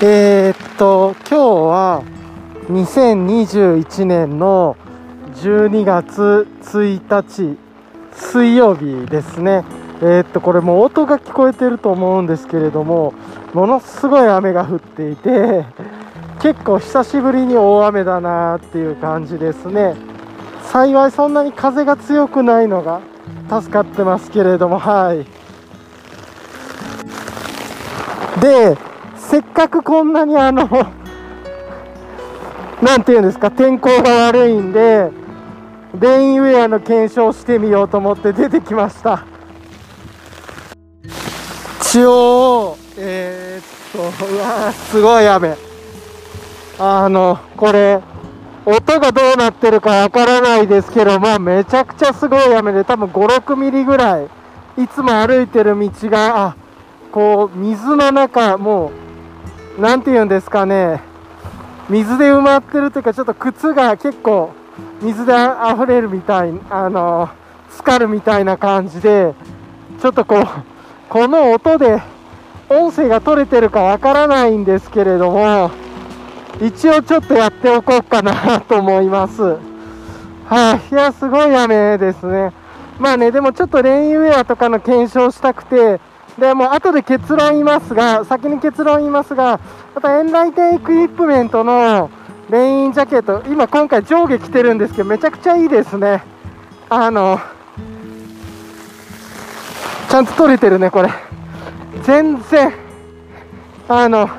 えー、っと、今日は2021年の12月1日水曜日ですね。えー、っと、これもう音が聞こえてると思うんですけれども、ものすごい雨が降っていて、結構久しぶりに大雨だなっていう感じですね。幸いそんなに風が強くないのが助かってますけれども、はい。で、せっかくこんなにあの、なんていうんですか、天候が悪いんで、レインウェアの検証してみようと思って出てきました。一応、えー、っと、うわすごい雨。あの、これ、音がどうなってるかわからないですけど、まあめちゃくちゃすごい雨で、多分5、6ミリぐらい、いつも歩いてる道が、あ、こう、水の中、もう、なんて言うんですかね、水で埋まってるというか、ちょっと靴が結構、水で溢れるみたい、あの、浸かるみたいな感じで、ちょっとこう、この音で音声が取れてるかわからないんですけれども、一応ちょっとやっておこうかなと思います。はい、あ、いや、すごい雨ですね。まあね、でもちょっとレインウェアとかの検証したくて、で、もう後で結論言いますが、先に結論言いますが、またエンライテンエクイプメントのレインジャケット、今今回上下着てるんですけど、めちゃくちゃいいですね。あの、ちゃんと取れてるね、これ。全然、あの、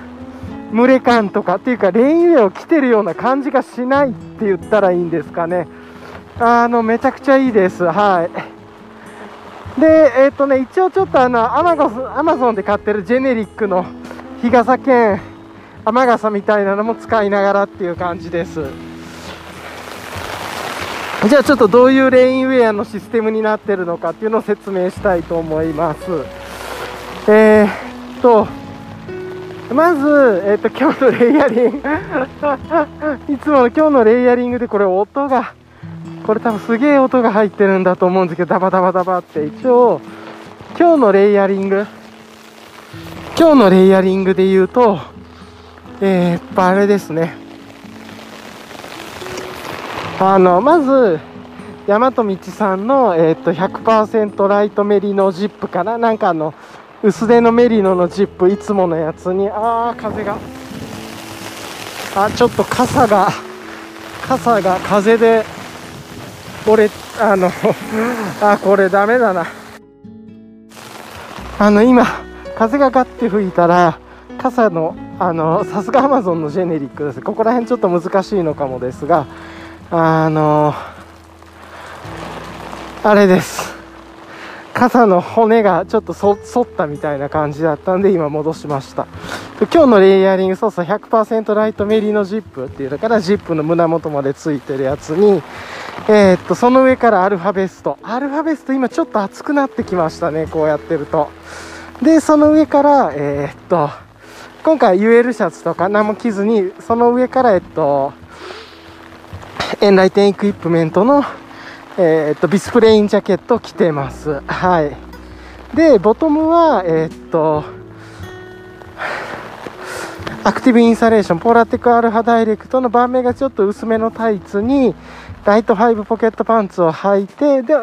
群れ感とかっていうかレインウェアを着てるような感じがしないって言ったらいいんですかねあのめちゃくちゃいいですはいでえっ、ー、とね一応ちょっとあのアマゴアマゾンで買ってるジェネリックの日傘兼雨傘みたいなのも使いながらっていう感じです。じゃあちょっとどういうレインウェアのシステムになってるのかっていうのを説明したいと思います。えー、っとまず、えっ、と、今日のレイヤリング。いつもの今日のレイヤリングでこれ音が、これ多分すげえ音が入ってるんだと思うんですけど、ダバダバダバって。一応、今日のレイヤリング、今日のレイヤリングで言うと、えー、やっぱあれですね。あの、まず、大和道さんの、えっ、と、100%ライトメリのジップかななんかあの、薄手のメリノのジップいつものやつにああ風があちょっと傘が傘が風で折れあの あこれダメだな。あの今風がガッて吹いたら傘のあのさすがアマゾンのジェネリックです。ここら辺ちょっと難しいのかもですがあのあれです。傘の骨がちょっと反ったみたいな感じだったんで今戻しました。今日のレイヤリングそうそう100%ライトメリーのジップっていうだからジップの胸元までついてるやつにえー、っとその上からアルファベストアルファベスト今ちょっと熱くなってきましたねこうやってるとでその上からえー、っと今回 UL シャツとか何も着ずにその上からえっとエンライテンエクイプメントのえー、っと、ビスプレインジャケットを着てます。はい。で、ボトムは、え、っと、アクティブインサレーション、ポーラティックアルファダイレクトの盤面がちょっと薄めのタイツに、ライト5ポケットパンツを履いて、で、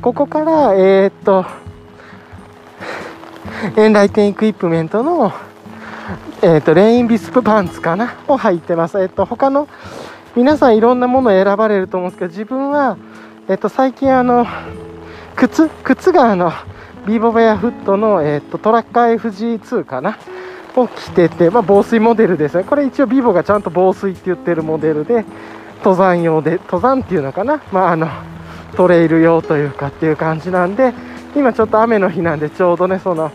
ここから、えー、っと、エンライテンエクイプメントの、えっと、レインビスプパンツかなを履いてます。えっと、他の、皆さんいろんなものを選ばれると思うんですけど、自分は、えっと、最近あの、靴、靴があの、ビーボベアフットの、えっと、トラッカー FG2 かなを着てて、まあ、防水モデルですね。これ一応ビーボがちゃんと防水って言ってるモデルで、登山用で、登山っていうのかな？まあ、あの、トレイル用というかっていう感じなんで、今ちょっと雨の日なんでちょうどね、その、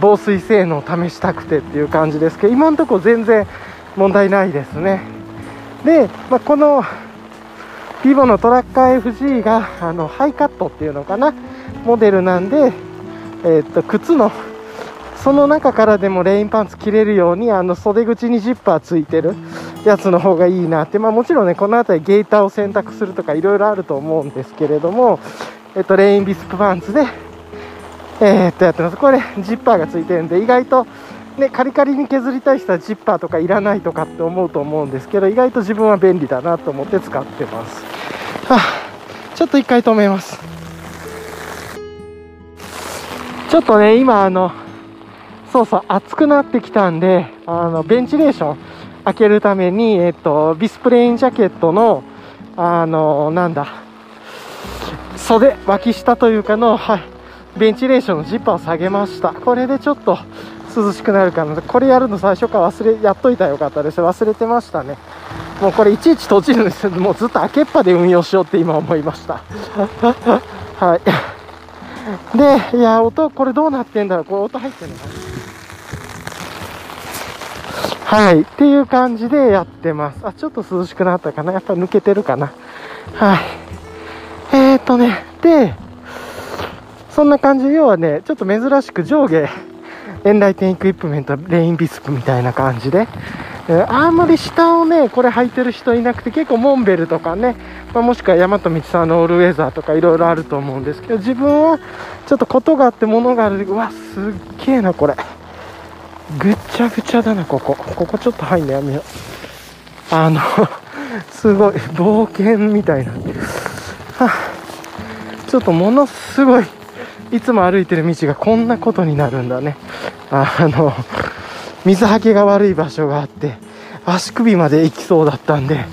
防水性能を試したくてっていう感じですけど、今のところ全然問題ないですね。で、まあ、この、ビボのトラッカー FG があのハイカットっていうのかな？モデルなんで、えー、っと靴のその中からでもレインパンツ着れるようにあの袖口にジッパーついてるやつの方がいいなって、まあ、もちろんねこの辺りゲーターを選択するとかいろいろあると思うんですけれども、えっと、レインビスプパンツで、えー、っとやってます。これジッパーがついてるんで意外とね、カリカリに削りたい人はジッパーとかいらないとかって思うと思うんですけど意外と自分は便利だなと思って使ってます、はあ、ちょっと一回止めます。ちょっとね今あのそうそう暑くなってきたんであのベンチレーション開けるために、えっと、ビスプレインジャケットのあのなんだ袖脇下というかの、はい、ベンチレーションのジッパーを下げました。これでちょっと涼しくなるかなこれやるの最初から忘れやっといたらよかったです。忘れてましたね。もうこれいちいち閉じるんですけどもうずっと開けっぱで運用しようって今思いました。はい。でいや音これどうなってんだろう。これ音入ってんのかな。はい。っていう感じでやってます。あちょっと涼しくなったかな。やっぱ抜けてるかな。はい。えーとね。でそんな感じ要はねちょっと珍しく上下エンライテンエクイプメント、レインビスプみたいな感じで、え、あんまり下をね、これ履いてる人いなくて、結構モンベルとかね、まあ、もしくは大和道さんのオールウェザーとかいろいろあると思うんですけど、自分はちょっとことがあって物があるうわ、すっげえな、これ。ぐっちゃぐちゃだな、ここ。ここちょっと入んのやめよう。あの すごい、冒険みたいな。はちょっとものすごい、いつも歩いてる道がこんなことになるんだね。あの水はけが悪い場所があって足首まで行きそうだったんで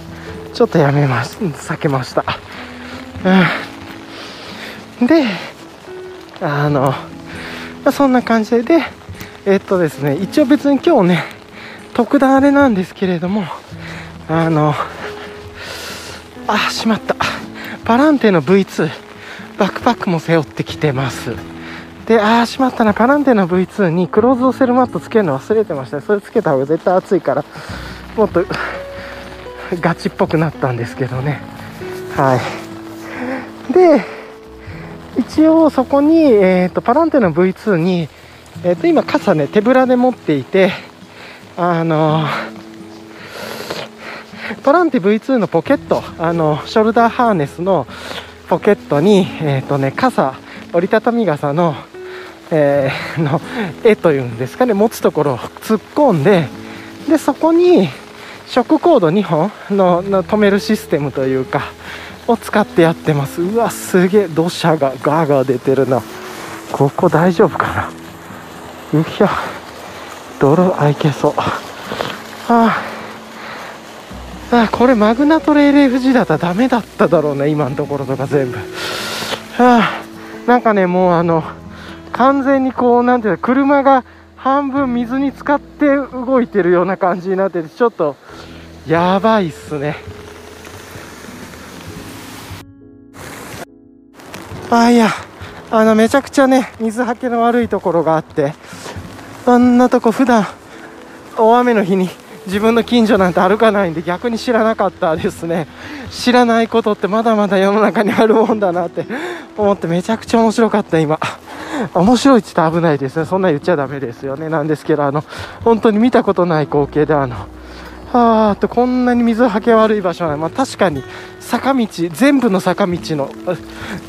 ちょっとやめます避けました、うん、であの、そんな感じでえっとですね一応別に今日ね特段あれなんですけれどもあのあしまったパランテの V2 バックパックも背負ってきてますで、ああ、しまったな。パランテの V2 にクローズドセルマットつけるの忘れてましたそれつけた方が絶対熱いから、もっとガチっぽくなったんですけどね。はい。で、一応そこに、えっ、ー、と、パランテの V2 に、え、ー、と、今傘ね、手ぶらで持っていて、あのパランティ V2 のポケット、あの、ショルダーハーネスのポケットに、え、ー、とね、傘、折りたたみ傘のえー、の絵というんですかね持つところを突っ込んででそこにショックコード2本のの止めるシステムというかを使ってやってます。うわすげえ土砂がガーガー出てるな。ここ大丈夫かな。うひゃ泥あいけそう。ああ。これマグナトレー LFG だったらダメだっただろうね今のところとか全部。はあなんかねもうあの完全にこう、なんていうの、車が半分水に浸かって動いてるような感じになってて、ちょっと、やばいっすね。あ、いや、あの、めちゃくちゃね、水はけの悪いところがあって、あんなとこ普段、大雨の日に自分の近所なんて歩かないんで逆に知らなかったですね知らないことってまだまだ世の中にあるもんだなって思ってめちゃくちゃ面白かった今面白いって言ったら危ないですね。そんな言っちゃダメですよね。なんですけど、あの、本当に見たことない光景で、あの、はーっとこんなに水はけ悪い場所は、まあ、確かに坂道、全部の坂道の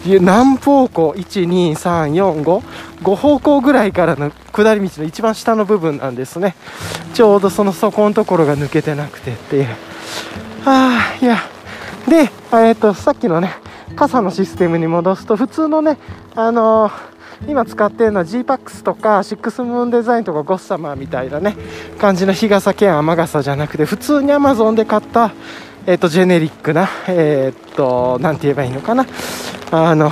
何方向、1、2、3、4、5、5方向ぐらいからの下り道の一番下の部分なんですね。ちょうどその底のところが抜けてなくてっていう。ああ、いや。で、えっ、と、さっきのね、傘のシステムに戻すと、普通のね、あのー今使っているのは G-PAX とかシックスムーンデザインとかゴッサマーみたいなね感じの日傘兼雨傘じゃなくて普通に Amazon で買ったえっ、ー、とジェネリックなえっ、ー、と何て言えばいいのかな。あの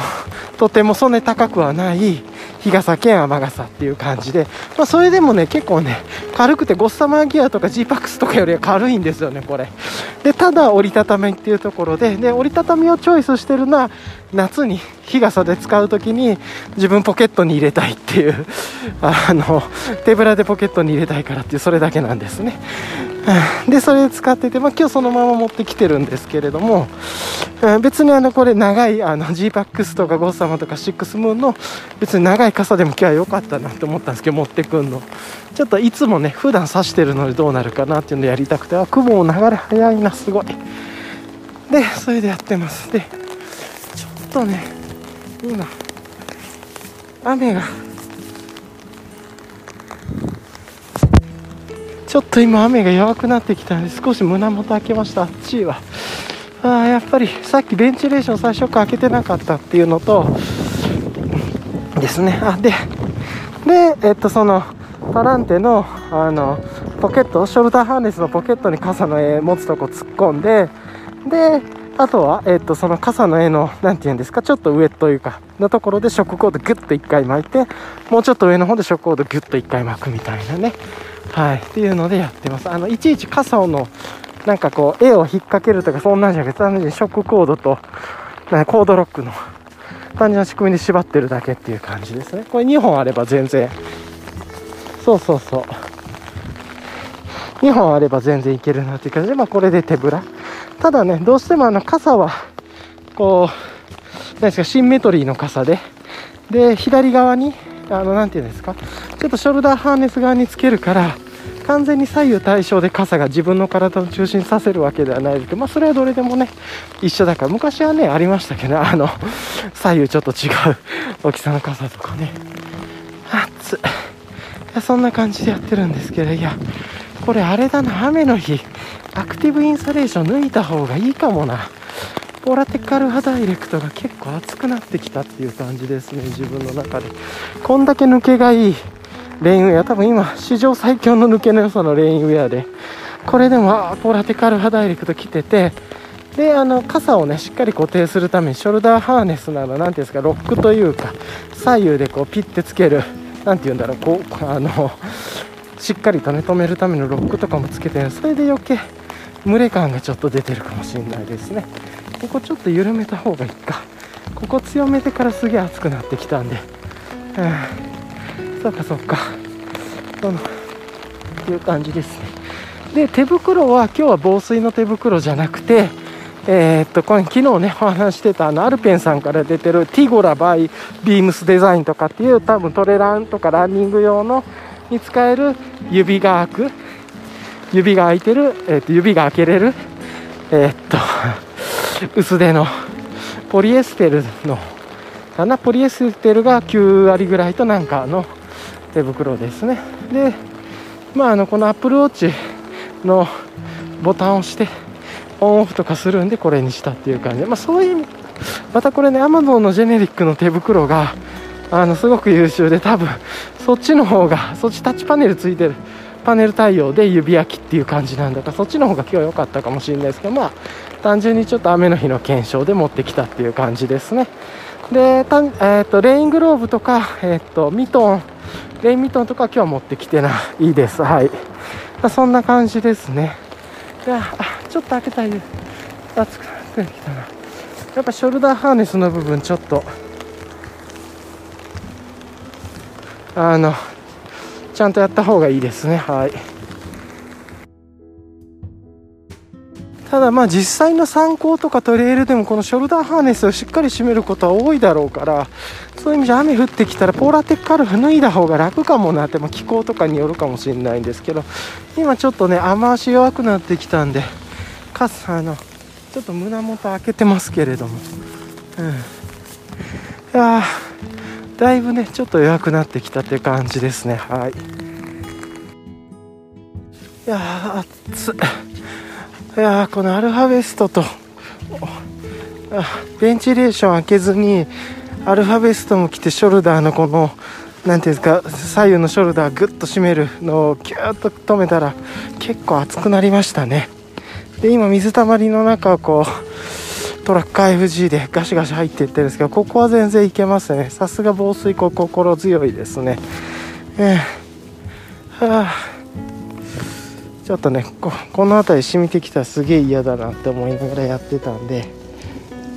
とてもそんなに高くはない日傘兼雨傘っていう感じで、まあ、それでもね結構ね軽くてゴッサマーギアとか G-PAX とかよりは軽いんですよねこれ。でただ折りたたみっていうところでで折りたたみをチョイスしてるのは夏に日傘で使う時に自分ポケットに入れたいっていうあの手ぶらでポケットに入れたいからっていうそれだけなんですね。でそれ使ってて、まあ、今日そのまま持ってきてるんですけれども別にあのこれ長いあの G-PAX とかゴッサマとかシックスムーンの別に長い傘でも今日は良かったなって思ったんですけど持ってくんの。ちょっといつもね普段差してるのでどうなるかなっていうのをやりたくてあ雲も流れ早いなすごい。でそれでやってます。でちょっとね今雨がちょっと今雨が弱くなってきたので少し胸元開けました。あっちは。あやっぱりさっきベンチレーション最初から開けてなかったっていうのとですね。あででえっとそのパランテのあのポケットショルダーハーネスのポケットに傘の絵持つとこ突っ込んでであとは、えっとその傘の絵の何て言うんですかちょっと上というかのところでショックコードグッと1回巻いてもうちょっと上の方でショックコードグッと1回巻くみたいなね。はい。っていうのでやってます。あのいちいち傘のなんかこう絵を引っ掛けるとかそんなんじゃなくて単純にショックコードとなコードロックの単純な仕組みで縛ってるだけっていう感じですね。これ2本あれば全然そうそうそう。2本あれば全然いけるなっていう感じでまあこれで手ぶら。ただねどうしてもあの傘はこう何ですかシンメトリーの傘でで左側にあのなんていうんですかちょっとショルダーハーネス側につけるから完全に左右対称で傘が自分の体の中心させるわけではないですけど、まあ、それはどれでもね一緒だから昔はねありましたけどあの左右ちょっと違う大きさの傘とかね。熱いいやそんな感じでやってるんですけどいやこれあれだな雨の日。アクティブインサレーション抜いた方がいいかもな。ポラティカル派ダイレクトが結構熱くなってきたっていう感じですね自分の中で。こんだけ抜けがいいレインウェア。多分今史上最強の抜けの良さのレインウェアで。これでもあポラティカル派ダイレクト着てて。であの傘をねしっかり固定するためにショルダーハーネスなど何ていうんですかロックというか左右でこうピッてつける何て言うんだろうこうあのしっかりとね止めるためのロックとかもつけてそれで余計蒸れ感がちょっと出てるかもしれないですね。ここちょっと緩めた方がいいか。ここ強めてからすげえ熱くなってきたんで。うんそうかそうか。そのっていう感じですね。で手袋は今日は防水の手袋じゃなくてえー、っとこれ昨日ねお話してたあのアルペンさんから出てるティゴラバイビームスデザインとかっていう多分トレランとかランニング用のに使える指が開く指が開いてる、えー、と指が開けれるえー、っ と薄手のポリエステルのかな？ポリエステルが9割ぐらいとなんかの手袋ですね。でまああのこのアップルウォッチのボタンを押してオンオフとかするんでこれにしたっていう感じ。でまあそういうまたこれね Amazon のジェネリックの手袋があのすごく優秀で多分そっちの方が そっちタッチパネルついてるパネル対応で指焼きっていう感じなんだからそっちの方が今日良かったかもしれないですけどまあ単純にちょっと雨の日の検証で持ってきたっていう感じですね。でた、えーと、レイングローブとか、えーと、ミトンレインミトンとか今日は持ってきてないいです。はい、そんな感じですね。いやちょっと開けたいです。暑くなってきたな。やっぱショルダーハーネスの部分ちょっとあのちゃんとやった方がいいですね。はい。ただまあ実際の参考とかトレイルでもこのショルダーハーネスをしっかり締めることは多いだろうからそういう意味じゃ雨降ってきたらポーラテックアルフ脱いだ方が楽かもなって、まあ、気候とかによるかもしれないんですけど今ちょっとね雨足弱くなってきたんでかすあのちょっと胸元開けてますけれども。うん。いやだいぶねちょっと弱くなってきたって感じですね。はい。いや暑い。やこのアルファベストとベンチレーション開けずにアルファベストも着てショルダーのこの何ていうんですか左右のショルダーグッと締めるのをキューッと止めたら結構熱くなりましたね。で今水たまりの中をこうトラック FG でガシガシ入っていってるんですけどここは全然いけますね。さすが防水庫心強いですね。えー、はあ。ちょっとねここの辺り染みてきたらすげえ嫌だなって思いながらやってたんで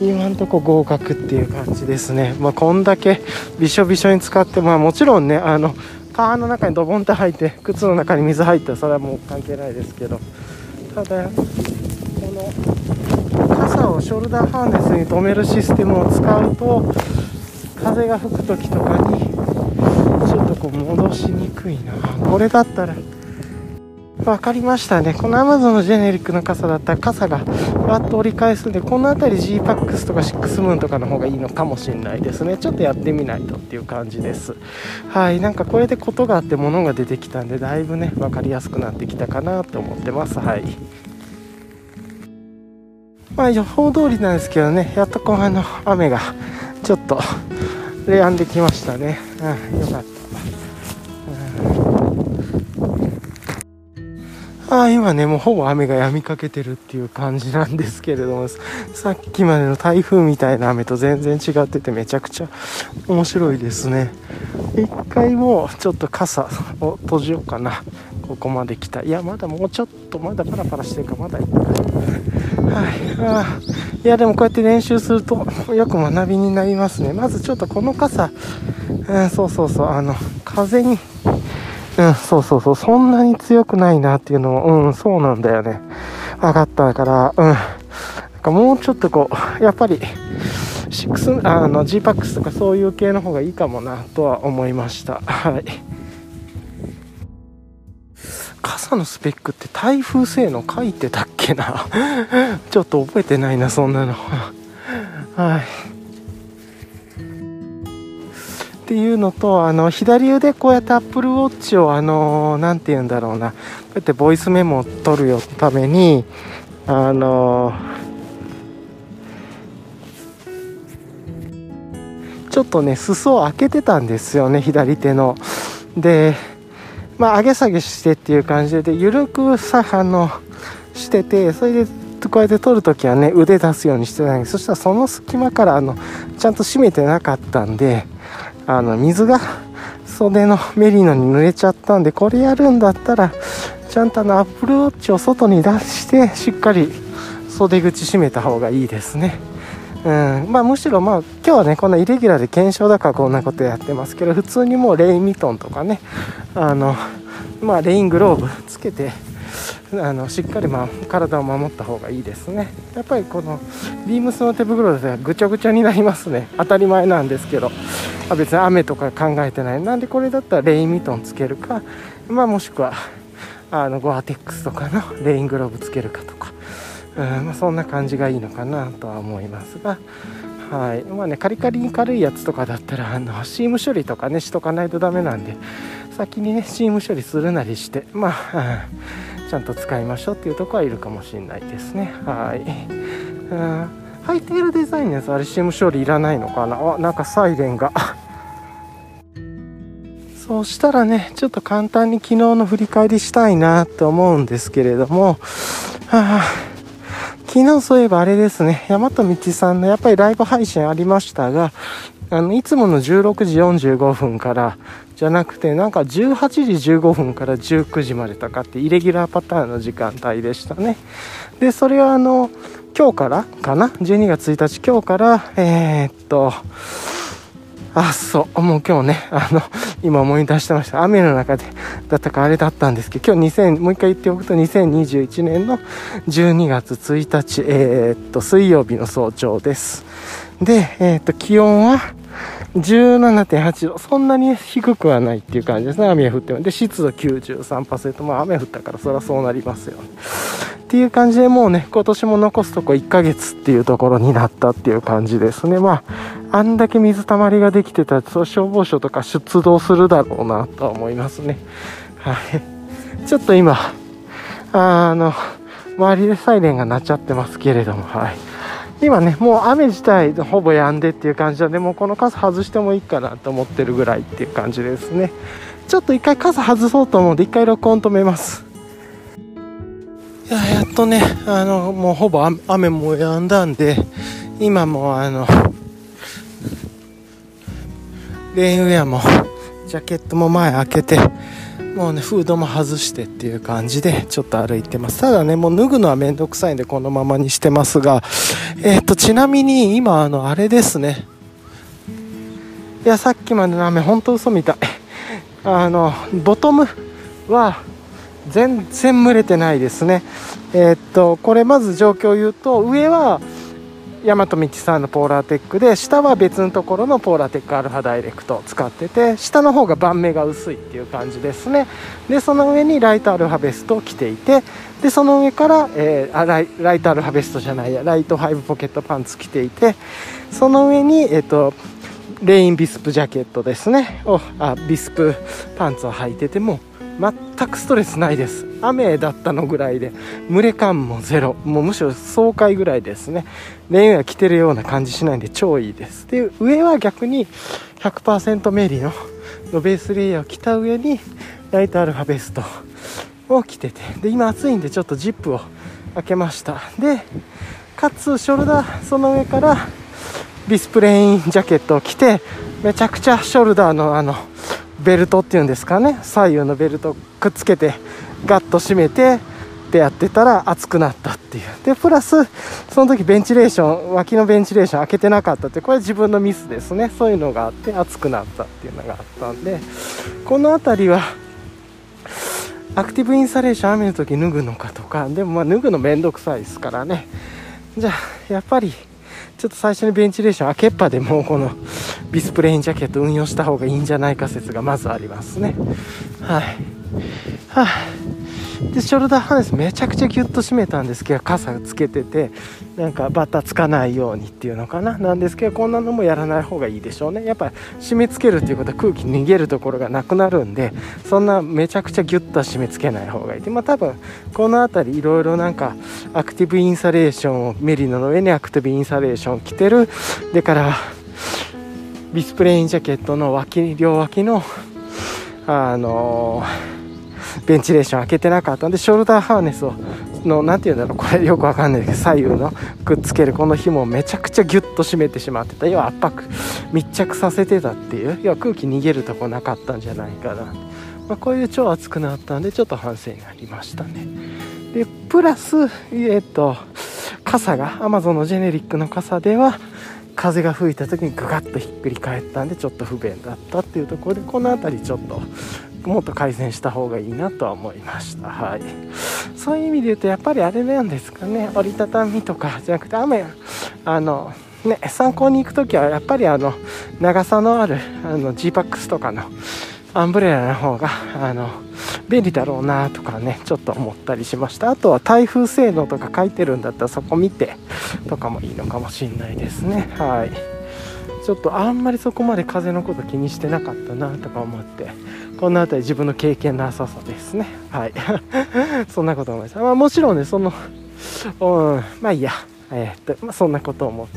今んとこ合格っていう感じですね。まあこんだけびしょびしょに使ってまあもちろんねあの川の中にドボンって入って靴の中に水入ったらそれはもう関係ないですけど。ただこのショルダーハーネスに留めるシステムを使うと風が吹く時とかにちょっとこう戻しにくいな。これだったら分かりましたね。この Amazon のジェネリックの傘だったら傘がわっと折り返すんでこの辺り GPAX とか6ムーンとかの方がいいのかもしれないですね。ちょっとやってみないとっていう感じです。はい。なんかこれでことがあって物が出てきたんでだいぶね分かりやすくなってきたかなと思ってます。はい。まあ予報通りなんですけどねやっとこうあの雨がちょっと 止んできましたね。うんよかった。ああ今ねもうほぼ雨が止みかけてるっていう感じなんですけれどもさっきまでの台風みたいな雨と全然違っててめちゃくちゃ面白いですね。一回もうちょっと傘を閉じようかな。ここまで来た。いやまだもうちょっとまだパラパラしてるかまだいっぱいはいあいやでもこうやって練習するとよく学びになりますねまずちょっとこの傘、うん、そうそうそうあの風にうん、そうそうそう、そんなに強くないなっていうのも、うん、そうなんだよね。分かったから、うん。なんかもうちょっとこう、やっぱり、6あの GPAX とかそういう系の方がいいかもなとは思いました。はい。傘のスペックって台風性能書いてたっけな？ちょっと覚えてないな、そんなの。はい。っていうのとあの左腕こうやってアップルウォッチをあの何て言うんだろうなこうやってボイスメモを取るよためにあのちょっとね裾を開けてたんですよね左手のでまあ上げ下げしてっていう感じで緩くさあのしててそれでこうやって取るときはね腕出すようにしてたんですそしたらその隙間からあのちゃんと締めてなかったんであの水が袖のメリノに濡れちゃったんでこれやるんだったらちゃんとあのアップルウォッチを外に出してしっかり袖口締めた方がいいですね。うん。まあ、むしろ、まあ、今日はねこんなイレギュラーで検証だからこんなことやってますけど普通にもうレインミトンとかねあの、まあ、レイングローブつけてあのしっかり、まあ、体を守った方がいいですね。やっぱりこのビームスの手袋ではぐちゃぐちゃになりますね。当たり前なんですけど。あ別に雨とか考えてない。なんでこれだったらレインミトンつけるか、まあ、もしくはあのゴアテックスとかのレイングローブつけるかとか、うんまあ、そんな感じがいいのかなとは思いますがはい。まあねカリカリに軽いやつとかだったらあのシーム処理とかねしとかないとダメなんで先にねシーム処理するなりしてまあ、ちゃんと使いましょうっていうとこはいるかもしれないですね。はい、うん履いているデザインのやつあれ CM 処理いらないのかな？あなんかサイレンが。そうしたらねちょっと簡単に昨日の振り返りしたいなと思うんですけれども、はあ、昨日そういえばあれですね大和道さんのやっぱりライブ配信ありましたがあのいつもの16時45分からじゃなくてなんか18時15分から19時までとかってイレギュラーパターンの時間帯でしたねでそれはあの今日からかな ?12 月1日今日から、えー、っと、あ、そう、もう今日ね、あの、今思い出してました。雨の中で、だったかあれだったんですけど、今日2000、もう一回言っておくと2021年の12月1日、えー、っと、水曜日の早朝です。で、えー、っと、気温は、17.8度、そんなに低くはないっていう感じですね、雨降っても。で、湿度93%、まあ雨降ったからそりゃそうなりますよね。っていう感じでもうね、今年も残すとこ1ヶ月っていうところになったっていう感じですね。まあ、あんだけ水たまりができてたら、消防署とか出動するだろうなと思いますね。はい。ちょっと今、あの、周りでサイレンが鳴っちゃってますけれども、はい。今ね、もう雨自体ほぼ止んでっていう感じなんで、もうこの傘外してもいいかなと思ってるぐらいっていう感じですね。ちょっと一回傘外そうと思うんで、一回録音止めます。いや、やっとね、あの、もうほぼ雨も止んだんで、今もあの、レインウェアも、ジャケットも前開けて、もうね、フードも外してっていう感じで、ちょっと歩いてます。ただね、もう脱ぐのはめんどくさいんで、このままにしてますが、えっ、ー、と、ちなみに、今、あの、あれですね。いや、さっきまでの雨、ほんと嘘みたい。あの、ボトムは、全然蒸れてないですね。えー、と、これまず状況を言うと、上は、大和道さんのポーラーテックで下は別のところのポーラーテックアルファダイレクトを使ってて下の方が盤目が薄いっていう感じですね。でその上にライトアルファベストを着ていてでその上から、えー、あライライトアルファベストじゃないやライト5ポケットパンツ着ていてその上にえっ、ー、とレインビスプジャケットですね。をあビスプパンツを履いてても全くストレスないです。雨だったのぐらいで蒸れ感もゼロ。もうむしろ爽快ぐらいですね。レインウェア着てるような感じしないんで超いいです。で上は逆に100%メリーののベースレイヤーを着た上にライトアルファベストを着てて。で今暑いんでちょっとジップを開けました。でかつショルダーその上からビスプレインジャケットを着てめちゃくちゃショルダーのあのベルトっていうんですかね。左右のベルトくっつけてガッと締めてでやってたら熱くなったっていう。でプラスその時ベンチレーション脇のベンチレーション開けてなかったってこれ自分のミスですね。そういうのがあって熱くなったっていうのがあったんでこの辺りはアクティブインサレーション雨の時脱ぐのかとかでもまあ脱ぐのめんどくさいですからね。じゃあやっぱりちょっと最初にベンチレーション開けっぱでもうこのビスプレインジャケット運用した方がいいんじゃないか説がまずありますね。はい。はあ。でショルダーハネスめちゃくちゃギュッと締めたんですけど傘つけててなんかバタつかないようにっていうのかな。なんですけどこんなのもやらない方がいいでしょうね。やっぱ締め付けるっていうことは空気逃げるところがなくなるんでそんなめちゃくちゃギュッと締め付けない方がいい。でまあ多分この辺りいろいろなんかアクティブインサレーションをメリノの上にアクティブインサレーションを着てる。でからビスプレインジャケットの脇両脇のあのーベンチレーション開けてなかったんでショルダーハーネスをの何て言うんだろうこれよくわかんないけど左右のくっつけるこの紐をめちゃくちゃギュッと締めてしまってた。要は圧迫密着させてたっていう。要は空気逃げるとこなかったんじゃないかな、まあ、こういう超熱くなったんでちょっと反省になりましたね。でプラスえっ、と傘が Amazon のジェネリックの傘では風が吹いた時にグガッとひっくり返ったんでちょっと不便だったっていうところでこの辺りちょっともっと改善した方がいいなとは思いました。はい。そういう意味で言うとやっぱりあれなんですかね。折りたたみとかじゃなくて雨あのね参考に行く時はやっぱりあの長さのあるあの G パックスとかのアンブレラの方があの便利だろうなとかねちょっと思ったりしました。あとは台風性能とか書いてるんだったらそこ見てとかもいいのかもしれないですね。はい。ちょっとあんまりそこまで風のこと気にしてなかったなとか思って。この辺り自分の経験なささですね。はい。そんなこと思いました、まあ、もちろんねそのうん。まあいいや。えー、っと、まあ、そんなこと思う。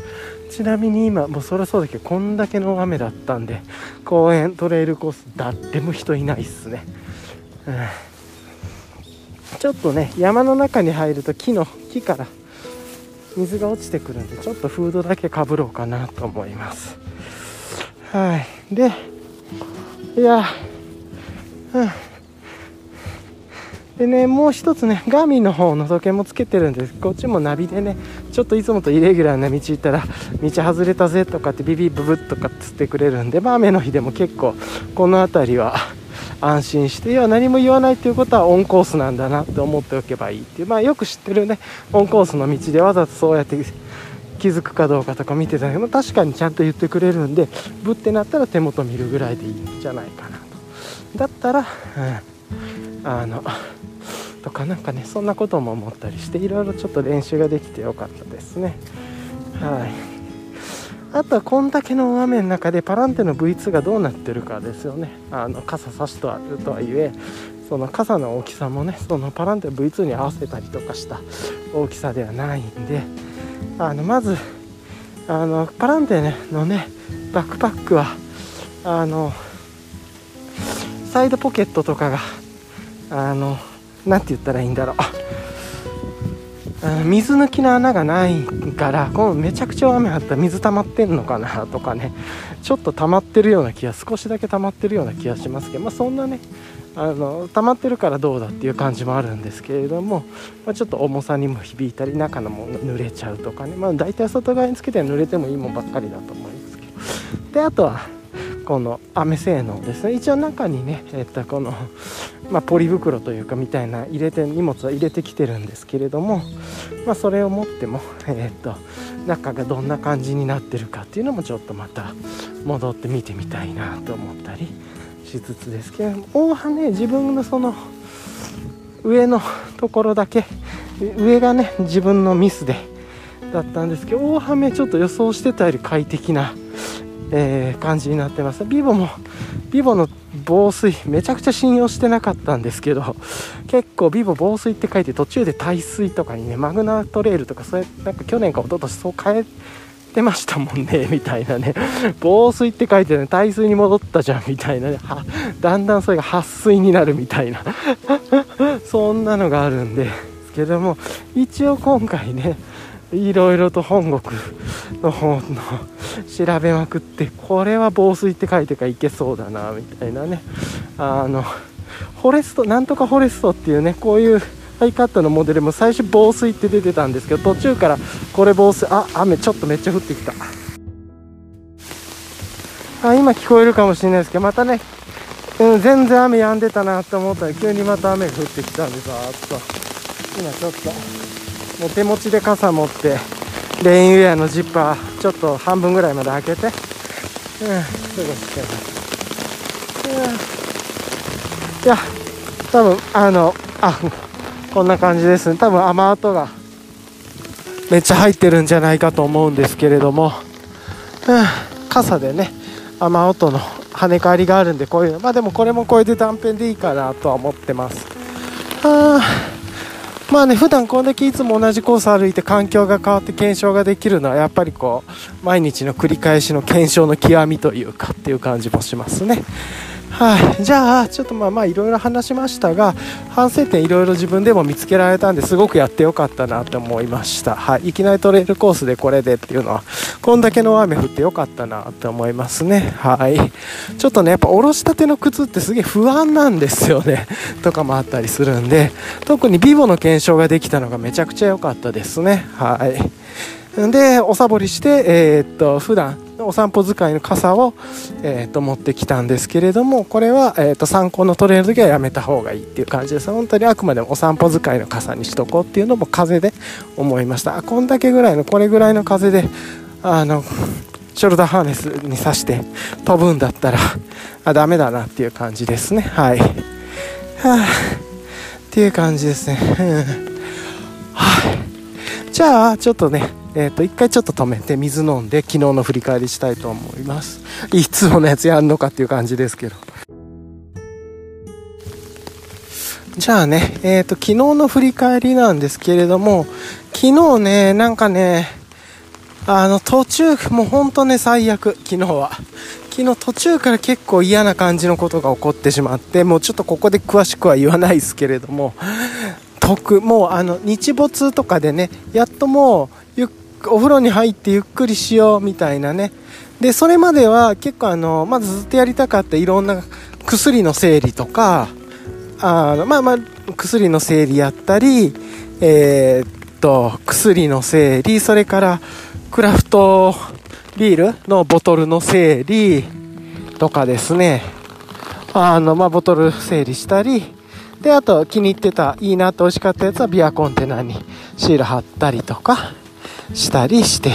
ちなみに今もうそりゃそうだけどこんだけの雨だったんで公園トレイルコース誰も人いないっすね、うん、ちょっとね山の中に入ると木の木から水が落ちてくるんでちょっとフードだけかぶろうかなと思います。はい。でいやでね、もう一つね、ガーミンの方の時計もつけてるんです。こっちもナビでね、ちょっといつもとイレギュラーな道行ったら、道外れたぜとかってビビブブッとかって言ってくれるんで、まあ雨の日でも結構、この辺りは安心して、要は何も言わないということはオンコースなんだなって思っておけばいいっていう、まあよく知ってるね、オンコースの道でわざとそうやって気づくかどうかとか見てたけど、確かにちゃんと言ってくれるんで、ブってなったら手元見るぐらいでいいんじゃないかな。だったら、うん、あの、とかなんかねそんなことも思ったりしていろいろちょっと練習ができてよかったですね。はい。あとはこんだけの大雨の中でパランテの V2 がどうなってるかですよね。あの傘差しとあるとはいえその傘の大きさもねそのパランテ V2 に合わせたりとかした大きさではないんであのまずあのパランテのねバックパックはあのサイドポケットとかがあの何て言ったらいいんだろう。水抜きの穴がないからこのめちゃくちゃ雨降ったら水溜まってんのかなとかね。ちょっと溜まってるような気が少しだけ溜まってるような気がしますけど、まあ、そんなねあの溜まってるからどうだっていう感じもあるんですけれども、まあ、ちょっと重さにも響いたり中のもの濡れちゃうとかね、まあ、大体外側につけて濡れてもいいもんばっかりだと思いますけど。であとはこの雨性能ですね一応中にね、えっと、この、まあ、ポリ袋というかみたいな入れて荷物は入れてきてるんですけれども、まあ、それを持っても、えっと、中がどんな感じになってるかっていうのもちょっとまた戻って見てみたいなと思ったりしつつですけど大葉ね自分のその上のところだけ上がね自分のミスでだったんですけど大葉目ちょっと予想してたより快適な、えー、感じになってます。ビボもビボの防水めちゃくちゃ信用してなかったんですけど結構ビボ防水って書いて途中で耐水とかにねマグナートレールとかそれなんか去年か一昨年そう変えてましたもんね みたいなね。防水って書いてね耐水に戻ったじゃんみたいなね。だんだんそれが撥水になるみたいな。そんなのがあるんですけども一応今回ねいろいろと本国の方の調べまくってこれは防水って書いてからいけそうだなみたいなね。あのフォレストなんとかフォレストっていうねこういうハイカットのモデルも最初防水って出てたんですけど途中からこれ防水あ雨ちょっとめっちゃ降ってきた。あ今聞こえるかもしれないですけどまたね、うん、全然雨止んでたなって思ったら急にまた雨が降ってきたんでさーっと。今ちょっともう手持ちで傘持ってレインウェアのジッパーちょっと半分ぐらいまで開けてうん過ごしてますいや多分あのあこんな感じですね。多分雨跡がめっちゃ入ってるんじゃないかと思うんですけれども、うん、傘でね雨音の跳ね返りがあるんでこういうの。まあでもこれもこれで断片でいいかなとは思ってます。ああまあね普段こんだけいつも同じコース歩いて環境が変わって検証ができるのはやっぱりこう毎日の繰り返しの検証の極みというかっていう感じもしますね。はい、じゃあちょっとまあまあいろいろ話しましたが反省点いろいろ自分でも見つけられたんですごくやってよかったなと思いました、はい、いきなりトレイルコースでこれでっていうのはこんだけの雨降ってよかったなと思いますね。はい。ちょっとねやっぱおろしたての靴ってすげえ不安なんですよね。とかもあったりするんで特にビボの検証ができたのがめちゃくちゃ良かったですね。はい。でおさぼりしてえー、っと普段お散歩使いの傘を、えー、と持ってきたんですけれどもこれは、えー、と参考のトレイルの時はやめた方がいいっていう感じです本当にあくまでもお散歩使いの傘にしとこうっていうのも風で思いました。こんだけぐらいのこれぐらいの風であのショルダーハーネスに刺して飛ぶんだったらあダメだなっていう感じですね。はい、はあ、っていう感じですね、はい、じゃあちょっとねえっ、ー、と、一回ちょっと止めて水飲んで昨日の振り返りしたいと思います。いつものやつやんのかっていう感じですけど。じゃあね、えっ、ー、と、昨日の振り返りなんですけれども、昨日ね、なんかね、あの、途中、もうほんとね、最悪、昨日は。昨日途中から結構嫌な感じのことが起こってしまって、もうちょっとここで詳しくは言わないですけれども、特、もうあの、日没とかでね、やっともう、ゆっお風呂に入ってゆっくりしようみたいなね。でそれまでは結構あのまずずっとやりたかったいろんな薬の整理とかあのまあまあ薬の整理やったりえー、っと薬の整理それからクラフトビールのボトルの整理とかですね。あのまあボトル整理したりであと気に入ってたいいなって美味しかったやつはビアコンテナにシール貼ったりとか。したりして、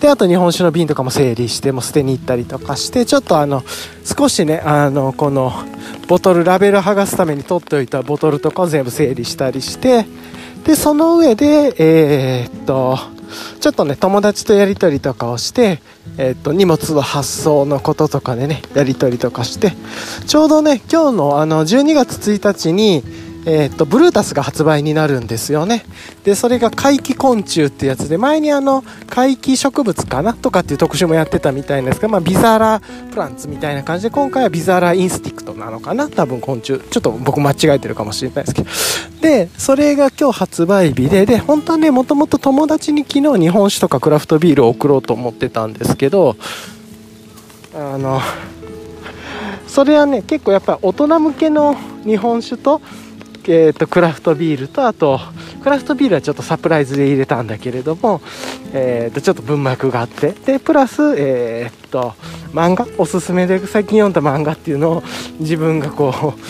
で、あと日本酒の瓶とかも整理して、もう捨てに行ったりとかして、ちょっとあの、少しね、あの、この、ボトル、ラベル剥がすために取っておいたボトルとかを全部整理したりして、で、その上で、えー、っと、ちょっとね、友達とやり取りとかをして、えー、っと、荷物の発送のこととかでね、やり取りとかして、ちょうどね、今日のあの、12月1日に、えー、っと、ブルータスが発売になるんですよね。で、それが怪奇昆虫ってやつで、前にあの、怪奇植物かなとかっていう特集もやってたみたいなんですが、まあ、ビザラプランツみたいな感じで、今回はビザラインスティクトなのかな多分昆虫。ちょっと僕間違えてるかもしれないですけど。で、それが今日発売日で、で、本当はね、もともと友達に昨日日本酒とかクラフトビールを送ろうと思ってたんですけど、あの、それはね、結構やっぱ大人向けの日本酒と、えーと、クラフトビールとあとクラフトビールはちょっとサプライズで入れたんだけれども、えーと、ちょっと文脈があってでプラス、えーと、漫画？おすすめで最近読んだ漫画っていうのを自分がこう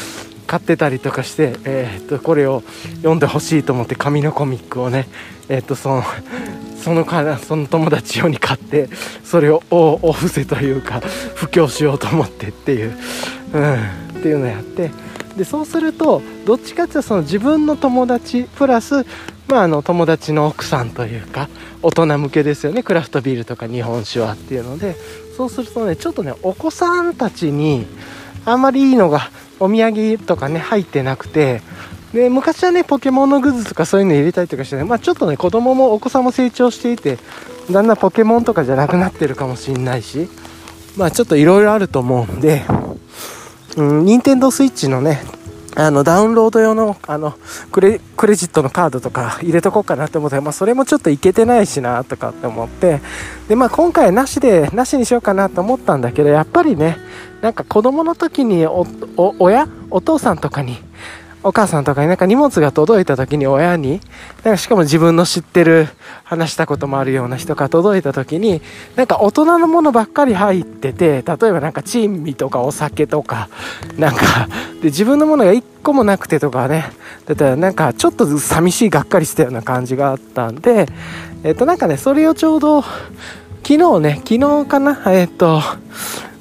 買ってたりとかして、えー、とこれを読んでほしいと思って紙のコミックをね、えー、とそのそのかその友達用に買ってそれをおお布施というか布教しようと思ってっていう、うん、っていうのをやってでそうするとどっちかっていうとその自分の友達プラス、まあ、あの友達の奥さんというか大人向けですよね。クラフトビールとか日本酒はっていうので。そうするとねちょっとねお子さんたちにあんまりいいのがお土産とかね入ってなくてで昔はねポケモンのグッズとかそういうの入れたりとかしてねまあちょっとね子供もお子さんも成長していてだんだんポケモンとかじゃなくなってるかもしんないしまあちょっといろいろあると思うんでうん任天堂スイッチのねあのダウンロード用のあのクレクレジットのカードとか入れとこうかなって思って、まあ、それもちょっといけてないしなとかって思ってで、まあ、今回なしでなしにしようかなと思ったんだけどやっぱりねなんか子供の時におお親お父さんとかにお母さんとかになんか荷物が届いた時に親に、なんかしかも自分の知ってる話したこともあるような人が届いた時に、なんか大人のものばっかり入ってて、例えばなんか珍味とかお酒とか、なんか、で自分のものが一個もなくてとかね、だったらなんかちょっと寂しいがっかりしたような感じがあったんで、えっとなんかね、それをちょうど、昨日ね、昨日かな、えっと、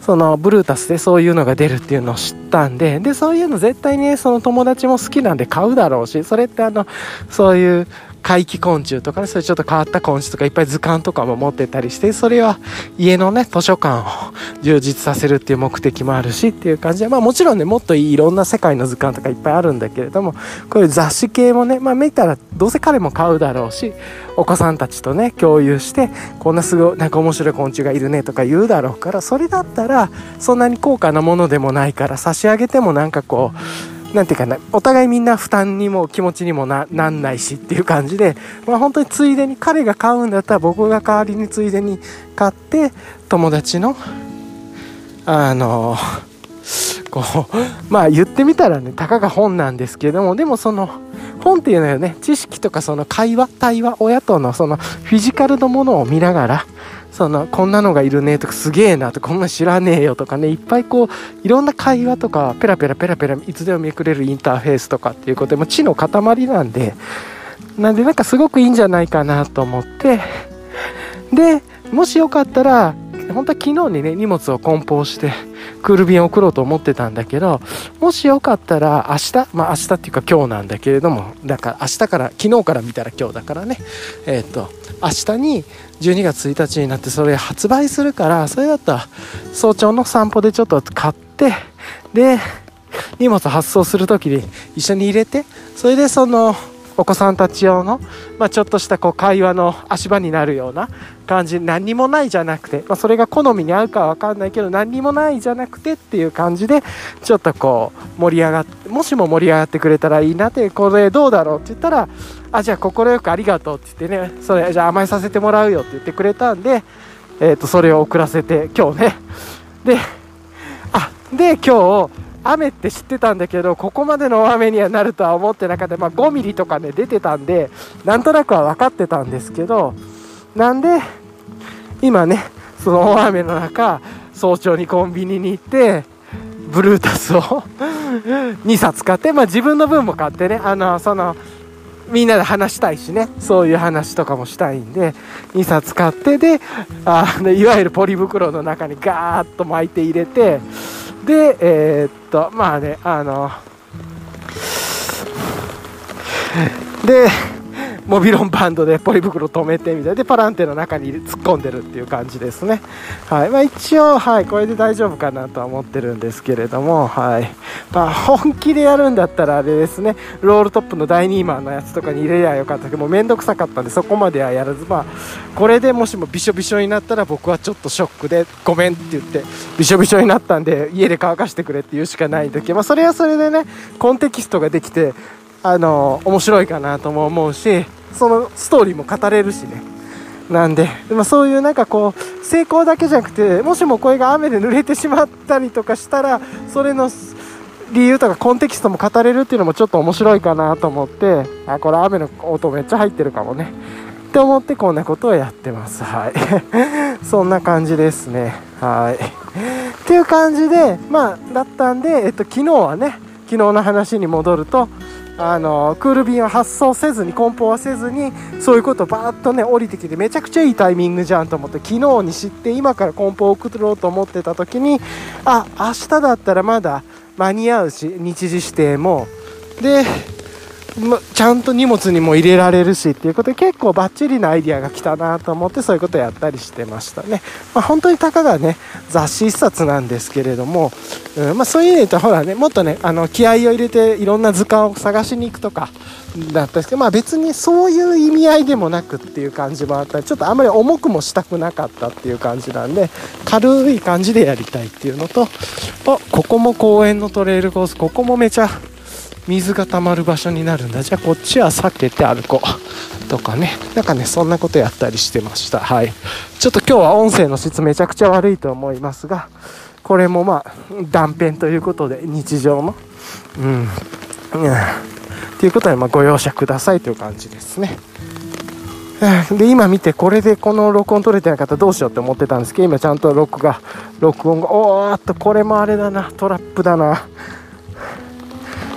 そのブルータスでそういうのが出るっていうのを知ったんで、で、そういうの絶対にね、その友達も好きなんで買うだろうし、それってあの、そういう怪奇昆虫とかね、そういうちょっと変わった昆虫とかいっぱい図鑑とかも持ってたりして、それは家のね、図書館を充実させるっていう目的もあるしっていう感じで、まあもちろんね、もっといろんな世界の図鑑とかいっぱいあるんだけれども、こういう雑誌系もね、まあ見たらどうせ彼も買うだろうし、お子さんたちとね、共有して、こんなすごい、なんか面白い昆虫がいるねとか言うだろうから、それだったら、そんなに高価なものでもないから、差し上げてもなんかこう、なんていうかな、お互いみんな負担にも気持ちにもななんないしっていう感じで、まあ本当についでに、彼が買うんだったら僕が代わりについでに買って、友達の、あの、こう、まあ言ってみたらね、たかが本なんですけども、でもその、本っていうのはね、知識とかその会話、対話、親とのそのフィジカルのものを見ながら、その、こんなのがいるねとか、すげえなとか、こんな知らねえよとかね、いっぱいこう、いろんな会話とか、ペラペラペラペラ、いつでもめくれるインターフェースとかっていうことで、もう知の塊なんで、なんでなんかすごくいいんじゃないかなと思って、で、もしよかったら、本当は昨日にね、荷物を梱包して、クール便を送ろうと思ってたんだけど、もしよかったら明日、まあ明日っていうか今日なんだけれども、だから明日から、昨日から見たら今日だからね、えっ、と、明日に12月1日になってそれ発売するから、それだったら早朝の散歩でちょっと買って、で、荷物発送するときに一緒に入れて、それでその、お子さんたち用の、まあ、ちょっとしたこう会話の足場になるような感じ。何にもないじゃなくて、まあ、それが好みに合うかは分かんないけど何にもないじゃなくてっていう感じでちょっとこう盛り上がってもしも盛り上がってくれたらいいなってこれどうだろうって言ったらあじゃあ快くありがとうって言ってねそれじゃあ甘えさせてもらうよって言ってくれたんで、えー、とそれを送らせて今日ね。であで今日雨って知ってたんだけどここまでの大雨にはなるとは思ってなかった、まあ、5ミリとかね出てたんでなんとなくは分かってたんですけどなんで今ねその大雨の中早朝にコンビニに行ってブルータスを 2冊買って、まあ、自分の分も買ってねあのそのみんなで話したいしねそういう話とかもしたいんで2冊買ってであのいわゆるポリ袋の中にガーッと巻いて入れてでえー、っとまあねあのでモビロンバンドでポリ袋止めてみたいでパランテの中に突っ込んでるっていう感じですね。はい。まあ一応はい。これで大丈夫かなとは思ってるんですけれどもはい。まあ本気でやるんだったらあれですね。ロールトップの第2マンのやつとかに入れりゃよかったけどもうめんどくさかったんでそこまではやらず。まあこれでもしもびしょびしょになったら僕はちょっとショックでごめんって言ってびしょびしょになったんで家で乾かしてくれって言うしかないんだけどまあそれはそれでねコンテキストができてあの面白いかなとも思うしそのストーリーも語れるしね。なんで、まあ、そういうなんかこう成功だけじゃなくてもしもこれが雨で濡れてしまったりとかしたらそれの理由とかコンテキストも語れるっていうのもちょっと面白いかなと思ってあこれ雨の音めっちゃ入ってるかもね。って思ってこんなことをやってます。はい。そんな感じですね。はい。っていう感じでまあだったんで、えっと、昨日はね昨日の話に戻るとあのクール便を発送せずに梱包はせずにそういうことバーッとね降りてきてめちゃくちゃいいタイミングじゃんと思って昨日に知って今から梱包を送ろうと思ってた時にあ明日だったらまだ間に合うし日時指定も。でちゃんと荷物にも入れられるしっていうことで結構バッチリなアイディアが来たなと思ってそういうことやったりしてましたね、まあ、本当にたかがね雑誌一冊なんですけれども、うんまあ、そういう意味でほらねもっとねあの気合を入れていろんな図鑑を探しに行くとかだったんですけど、まあ、別にそういう意味合いでもなくっていう感じもあったりちょっとあんまり重くもしたくなかったっていう感じなんで軽い感じでやりたいっていうのとここも公園のトレイルコースここもめちゃ水が溜まる場所になるんだ。じゃあこっちは避けて歩こう。とかね。なんかねそんなことやったりしてました。はい。ちょっと今日は音声の質めちゃくちゃ悪いと思いますがこれもまあ断片ということで日常の。うん、うん、っていうことでまご容赦くださいという感じですね。で今見てこれでこの録音取れてない方どうしようって思ってたんですけど今ちゃんと録画録音がおーっとこれもあれだな。トラップだな。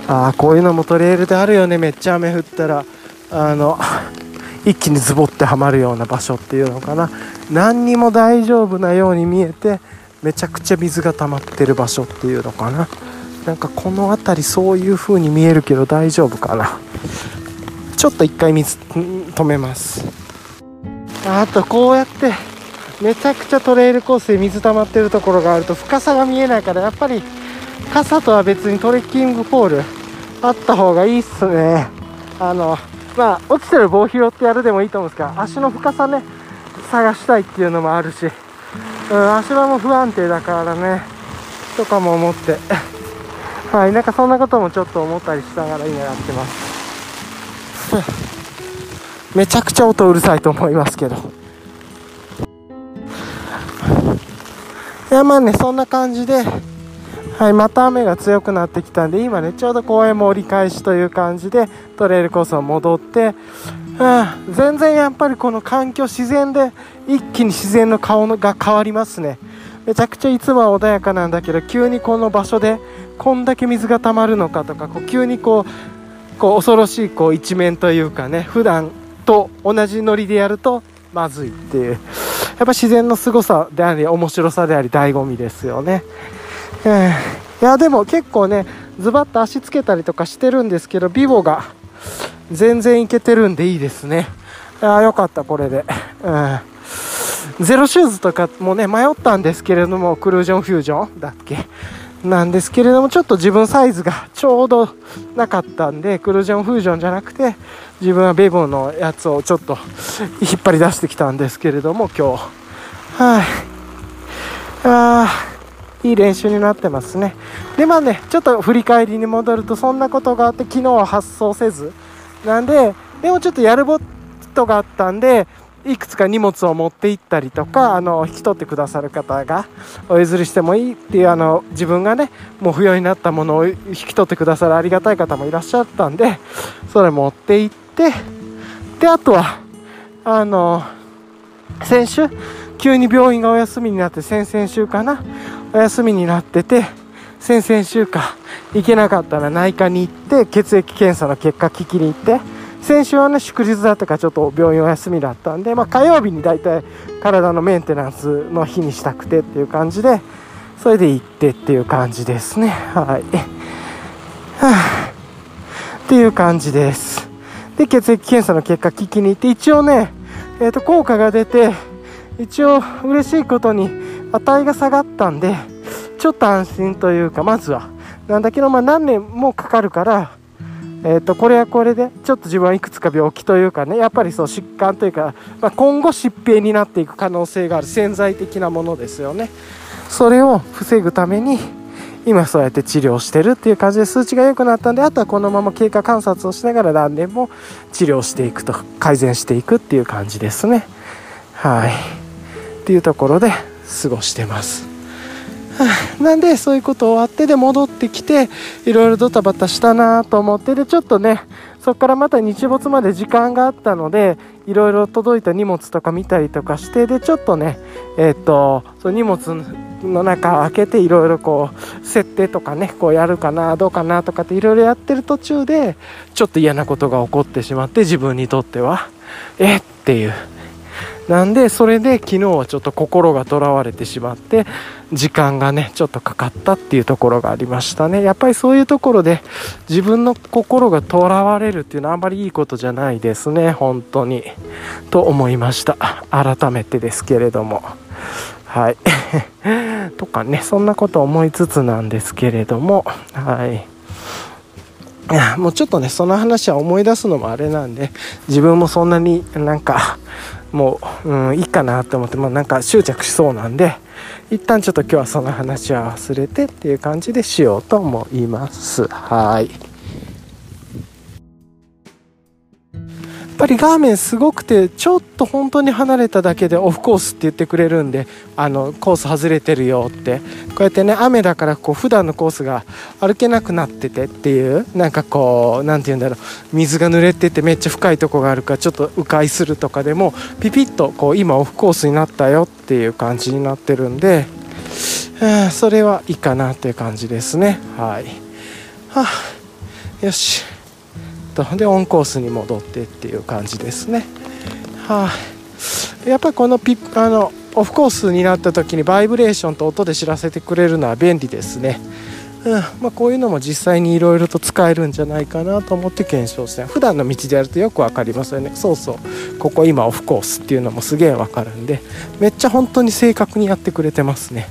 ああこういうのもトレイルであるよね。めっちゃ雨降ったら。あの 一気にズボってはまるような場所っていうのかな。何にも大丈夫なように見えてめちゃくちゃ水が溜まってる場所っていうのかな。なんかこの辺りそういう風に見えるけど大丈夫かな。ちょっと一回水止めます。あとこうやってめちゃくちゃトレイルコースで水溜まってるところがあると深さが見えないからやっぱり傘とは別にトレッキングポールあった方がいいっすね。あのまあ落ちてる棒拾ってやるでもいいと思うんですが足の深さね探したいっていうのもあるし、うん、足場も不安定だからねとかも思って。はいなんかそんなこともちょっと思ったりしながら今やってます。めちゃくちゃ音うるさいと思いますけど。いやまあねそんな感じではい、また雨が強くなってきたんで今ねちょうど公園も折り返しという感じでトレイルコースを戻って、うん、全然やっぱりこの環境自然で一気に自然の顔のが変わりますねめちゃくちゃいつもは穏やかなんだけど急にこの場所でこんだけ水が溜まるのかとかこう急にこうこう恐ろしいこう一面というかね普段と同じノリでやるとまずいっていうやっぱ自然の凄さであり面白さであり醍醐味ですよね。えー、いやでも結構ねズバッと足つけたりとかしてるんですけどビボが全然いけてるんでいいですね。あよかったこれで、うん、ゼロシューズとかもね迷ったんですけれどもクルージョンフュージョンだっけなんですけれどもちょっと自分サイズがちょうどなかったんでクルージョンフュージョンじゃなくて自分はベボのやつをちょっと引っ張り出してきたんですけれども今日。はい。ああいい練習になってますね。でまあねちょっと振り返りに戻るとそんなことがあって昨日は発送せず。なんででもちょっとやることがあったんでいくつか荷物を持って行ったりとかあの引き取ってくださる方がお譲りしてもいいっていうあの自分がねもう不要になったものを引き取ってくださるありがたい方もいらっしゃったんでそれ持って行ってであとはあの先週急に病院がお休みになって先々週かな。お休みになってて先々週か行けなかったら内科に行って血液検査の結果聞きに行って先週はね祝日だったからちょっと病院お休みだったんで、まあ、火曜日に大体体のメンテナンスの日にしたくてっていう感じでそれで行ってっていう感じですね。はい、はあ、っていう感じです。で血液検査の結果聞きに行って一応ねえっ、と効果が出て一応嬉しいことに値が下がったんでちょっと安心というかまずは。なんだけどまあ何年もかかるからえー、とこれはこれでちょっと自分はいくつか病気というかねやっぱりそう疾患というか、まあ、今後疾病になっていく可能性がある潜在的なものですよね。それを防ぐために今そうやって治療してるっていう感じで数値が良くなったんであとはこのまま経過観察をしながら何年も治療していくと改善していくっていう感じですね。はい。っていうところで過ごしてます。なんでそういうこと終わってで戻ってきていろいろドタバタしたなと思ってでちょっとねそこからまた日没まで時間があったのでいろいろ届いた荷物とか見たりとかしてでちょっとねえっ、とその荷物の中を開けていろいろこう設定とかねこうやるかなどうかなとかっていろいろやってる途中でちょっと嫌なことが起こってしまって自分にとってはえ？っていうなんでそれで昨日はちょっと心がとらわれてしまって時間がねちょっとかかったっていうところがありましたね。やっぱりそういうところで自分の心がとらわれるっていうのはあんまりいいことじゃないですね。本当に。と思いました。改めてですけれども。はい。とかねそんなこと思いつつなんですけれども。はい。もうちょっとねその話は思い出すのもあれなんで自分もそんなになんかもう、うん、いいかなと思って、まあ、なんか執着しそうなんで一旦ちょっと今日はその話は忘れてっていう感じでしようと思います。はい。やっぱり画面すごくてちょっと本当に離れただけでオフコースって言ってくれるんであのコース外れてるよって。こうやってね雨だからこう普段のコースが歩けなくなっててっていうなんかこう何て言うんだろう。水が濡れててめっちゃ深いとこがあるからちょっと迂回するとかでもピピッとこう今オフコースになったよっていう感じになってるんで、それはいいかなっていう感じですね。はい。はあよし。とでオンコースに戻ってっていう感じですね。はい、やっぱりこのピあのオフコースになった時にバイブレーションと音で知らせてくれるのは便利ですね。うん。まあ、こういうのも実際にいろいろと使えるんじゃないかなと思って検証して。普段の道でやるとよく分かりますよね。そうそう。ここ今オフコースっていうのもすげえ分かるんで。めっちゃ本当に正確にやってくれてますね。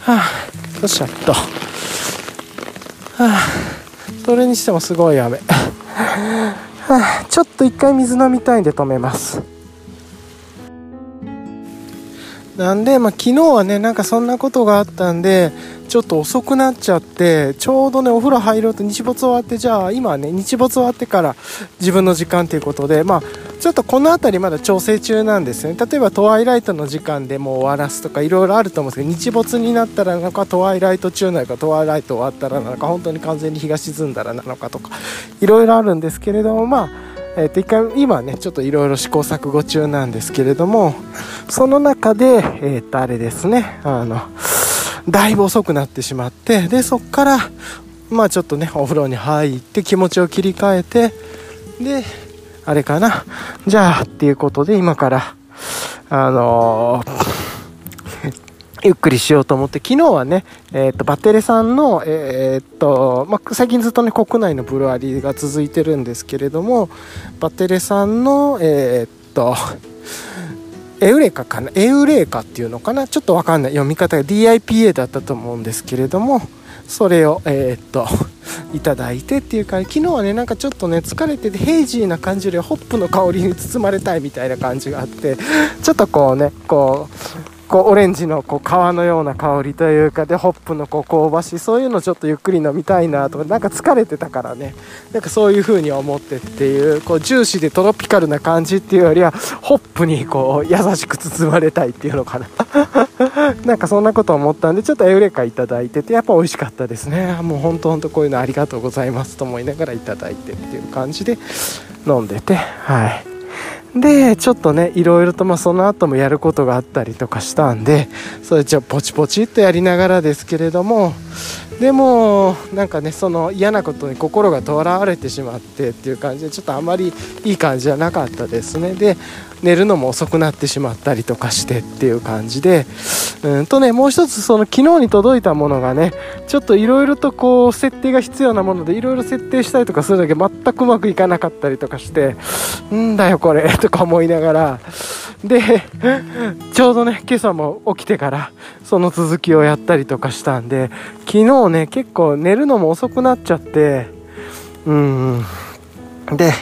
はあ。よっしゃっと。はあ。それにしてもすごい雨。は あ、ちょっと一回水飲みたいんで止めます。なんで、まあ、昨日はねなんかそんなことがあったんでちょっと遅くなっちゃってちょうどねお風呂入ろうと日没終わってじゃあ今ね日没終わってから自分の時間ということでまあちょっとこの辺りまだ調整中なんですね。例えばトワイライトの時間でもう終わらすとかいろいろあると思うんですけど日没になったらなのかトワイライト中なのかトワイライト終わったらなのか本当に完全に日が沈んだらなのかとかいろいろあるんですけれどもまあえー、と一回今ねちょっといろいろ試行錯誤中なんですけれどもその中でえっ、ー、とあれですねあのだいぶ遅くなってしまってでそっからまあちょっとねお風呂に入って気持ちを切り替えてであれかなじゃあっていうことで今からあのー ゆっくりしようと思って、昨日はね、えっ、ー、と、バテレさんの、えっ、と、まあ、最近ずっとね、国内のブルワリーが続いてるんですけれども、バテレさんの、えっと、エウレカかな？エウレカっていうのかな？ちょっとわかんない。読み方が DIPA だったと思うんですけれどもそれをえー、っと いただいてっていうか昨日はねなんかちょっとね疲れててヘイジーな感じよりホップの香りに包まれたいみたいな感じがあってちょっとこうねこうこうオレンジのこう皮のような香りというかでホップのこう香ばしいそういうのちょっとゆっくり飲みたいなとかなんか疲れてたからね。なんかそういう風に思ってっていうこうジューシーでトロピカルな感じっていうよりはホップにこう優しく包まれたいっていうのかな。なんかそんなこと思ったんでちょっとエウレカいただいててやっぱ美味しかったですね。もうほんとほんとこういうのありがとうございますと思いながらいいてっていう感じで飲んでてはい。でちょっとねいろいろとまあその後もやることがあったりとかしたんでそれじゃポチポチっとやりながらですけれどもでもなんかねその嫌なことに心がとらわれてしまってっていう感じでちょっとあまりいい感じじゃなかったですね。で寝るのも遅くなってしまったりとかしてっていう感じでうんとねもう一つその昨日に届いたものがねちょっといろいろとこう設定が必要なものでいろいろ設定したりとかするだけ全くうまくいかなかったりとかしてんだよこれとか思いながらで ちょうどね今朝も起きてからその続きをやったりとかしたんで昨日ね結構寝るのも遅くなっちゃってうんで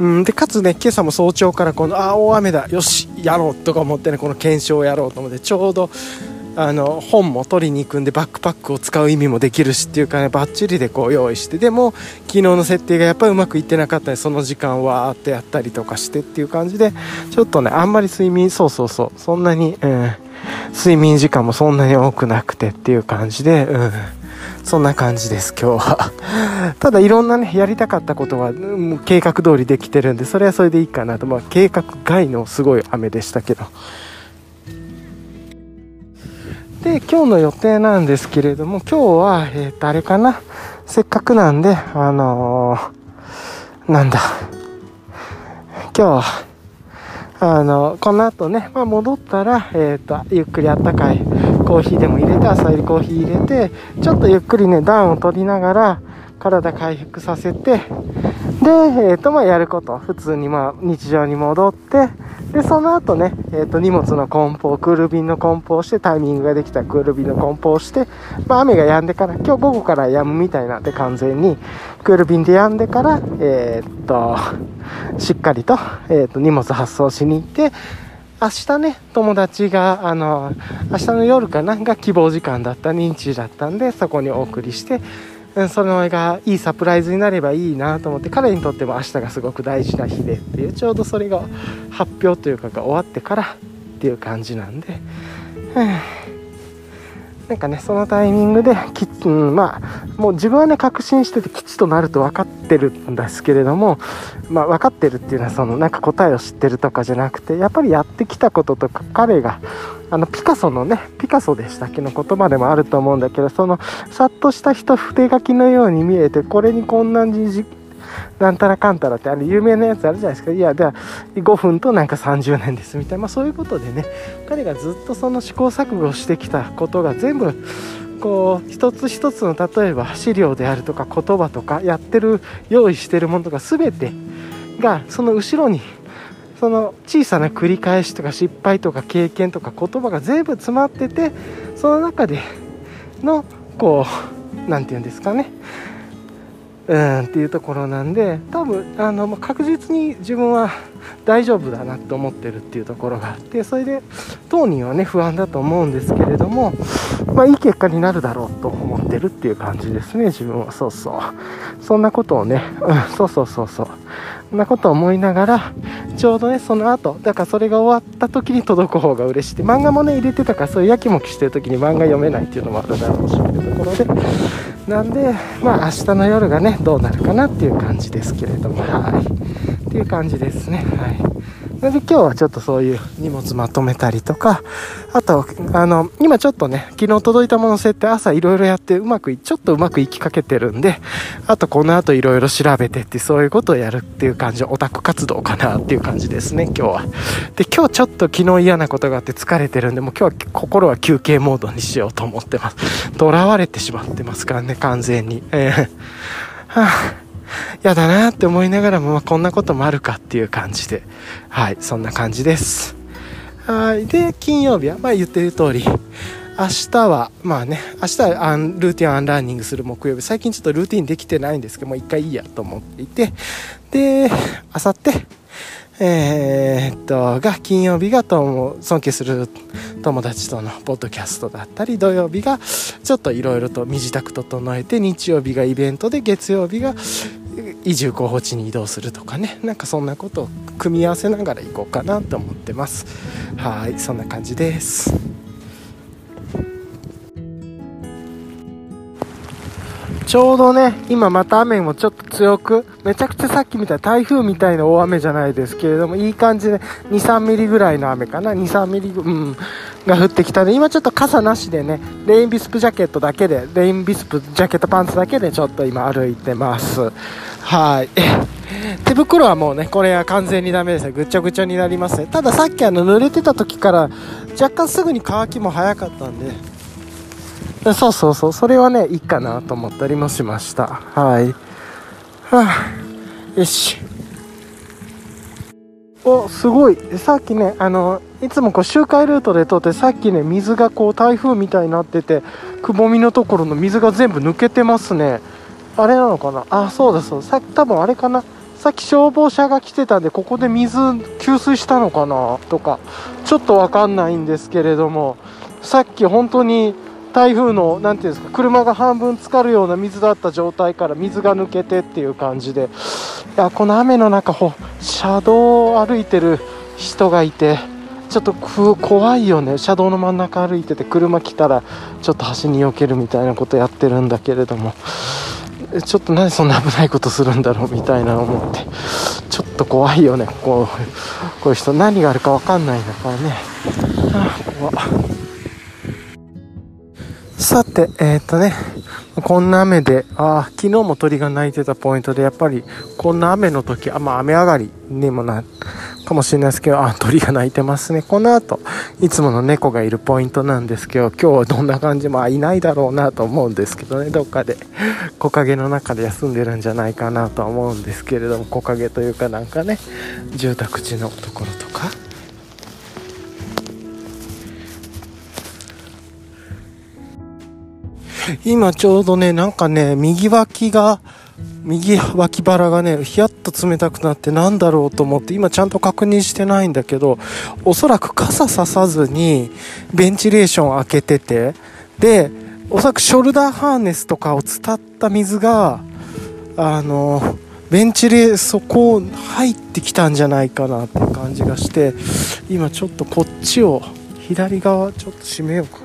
うんでかつね今朝も早朝からこのあ大雨だよしやろうとか思ってねこの検証をやろうと思ってちょうどあの本も取りに行くんでバックパックを使う意味もできるしっていうかねバッチリでこう用意してでも昨日の設定がやっぱりうまくいってなかったりその時間わーってやったりとかしてっていう感じでちょっとねあんまり睡眠そうそうそうそんなに、うん、睡眠時間もそんなに多くなくてっていう感じでうんそんな感じです今日は。ただいろんなねやりたかったことは、うん、計画通りできてるんでそれはそれでいいかなと。まあ計画外のすごい雨でしたけど。で今日の予定なんですけれども今日はえっ、ー、とあれかな？せっかくなんであのー、なんだ。今日あのこの後ね、まあ、戻ったら、えーと、ゆっくりあったかいコーヒーでも入れて朝入りコーヒー入れてちょっとゆっくりね暖を取りながら体回復させてで、えーとまあ、やること。普通にまあ日常に戻ってで、その後ね、えっ、ー、と、荷物の梱包、クール便の梱包して、タイミングができたクール便の梱包して、まあ、雨が止んでから、今日午後から止むみたいなんで、完全に、クール便で止んでから、えっ、と、しっかりと、えっ、と、荷物発送しに行って、明日ね、友達が、あの、明日の夜かな、が希望時間だった、認知だったんで、そこにお送りして、そのがいいサプライズになればいいなと思って彼にとっても明日がすごく大事な日でっていうちょうどそれが発表というかが終わってからっていう感じなんで、なんかねそのタイミングでき、うん、まあもう自分はね確信してて吉となると分かってるんですけれどもまあ分かってるっていうのはそのなんか答えを知ってるとかじゃなくてやっぱりやってきたこととか彼があのピカソのねピカソでしたっけの言葉でもあると思うんだけどそのさっとした人筆書きのように見えてこれにこんなになんたらかんたらってあれ有名なやつあるじゃないですか。いやでは5分となんか30年ですみたいな、まあ、そういうことでね彼がずっとその試行錯誤してきたことが全部こう一つ一つの例えば資料であるとか言葉とかやってる用意してるものとか全てがその後ろにその小さな繰り返しとか失敗とか経験とか言葉が全部詰まっててその中でのこう何て言うんですかね。うんっていうところなんで多分あの確実に自分は大丈夫だなと思ってるっていうところがあってそれで当人はね不安だと思うんですけれどもまあいい結果になるだろうと思ってるっていう感じですね自分は。そうそう。そんなことをね、うん、そうそうそうそう。なことを思いながらちょうどねその後だからそれが終わった時に届く方が嬉しい。漫画もね入れてたからそういうやきもきしてる時に漫画読めないっていうのもあるだろうしというところで。なんでまあ明日の夜がねどうなるかなっていう感じですけれども。はい。っていう感じですね。はい。で今日はちょっとそういう荷物まとめたりとか、あと、あの、今ちょっとね、昨日届いたもの設定朝いろいろやってうまく、ちょっとうまくいきかけてるんで、あとこの後いろいろ調べてってそういうことをやるっていう感じ、オタク活動かなっていう感じですね、今日は。で、今日ちょっと昨日嫌なことがあって疲れてるんで、もう今日は心は休憩モードにしようと思ってます。囚われてしまってますからね、完全に。えー、はあやだなって思いながらも、まあ、こんなこともあるかっていう感じで、はい、そんな感じです。はい。で、金曜日は、まあ言ってる通り、明日は、まあね、明日はアンルーティンアンラーニングする木曜日、最近ちょっとルーティンできてないんですけどもう、一回いいやと思っていて、で、あさって、えー、っと、が、金曜日がとも尊敬する友達とのポッドキャストだったり、土曜日がちょっといろいろと身支度整えて、日曜日がイベントで、月曜日が移住候補地に移動するとかね、なんかそんなことを組み合わせながら行こうかなと思ってます。はい、そんな感じです。ちょうどね、今また雨もちょっと強く、めちゃくちゃさっき見た台風みたいな大雨じゃないですけれども、いい感じで2、3ミリぐらいの雨かな、2、3ミリ、うん、が降ってきたので、今ちょっと傘なしでね、レインビスプジャケットだけで、レインビスプジャケットパンツだけでちょっと今歩いてます。はい。手袋はもうね、これは完全にダメですね。ぐちゃぐちゃになりますね。たださっきあの濡れてた時から若干すぐに乾きも早かったんで、そうそうそう、それはね、いいかなと思ったりもしました。はい。はあ、よし。お、すごい。さっきね、あの、いつもこう周回ルートで通って、さっきね、水がこう台風みたいになってて、くぼみのところの水が全部抜けてますね。あれなのかな？あ、そうだそう。さっき多分あれかな？さっき消防車が来てたんで、ここで水給水したのかな？とか、ちょっとわかんないんですけれども、さっき本当に台風の何ていうんですか車が半分浸かるような水だった状態から水が抜けてっていう感じで。いやこの雨の中ほ車道を歩いてる人がいてちょっと怖いよね。車道の真ん中歩いてて車来たらちょっと端に避けるみたいなことやってるんだけれども。ちょっと何そんな危ないことするんだろうみたいな思って。ちょっと怖いよねこうこういう人。何があるか分かんないんだからね。あ怖っ。さて、えー、っとね、こんな雨で、ああ昨日も鳥が鳴いてたポイントで、やっぱりこんな雨の時、あまあ雨上がりにもな、かもしれないですけど、あ、鳥が鳴いてますね。この後、いつもの猫がいるポイントなんですけど、今日はどんな感じも、あ、いないだろうなと思うんですけどね、どっかで木陰の中で休んでるんじゃないかなとは思うんですけれども、木陰というかなんかね、住宅地のところとか。今ちょうどね、なんかね、右脇が、右脇腹がね、ヒヤッと冷たくなってなんだろうと思って、今ちゃんと確認してないんだけど、おそらく傘ささずに、ベンチレーション開けてて、で、おそらくショルダーハーネスとかを伝った水が、あの、ベンチレそこ入ってきたんじゃないかなって感じがして、今ちょっとこっちを、左側ちょっと閉めようか。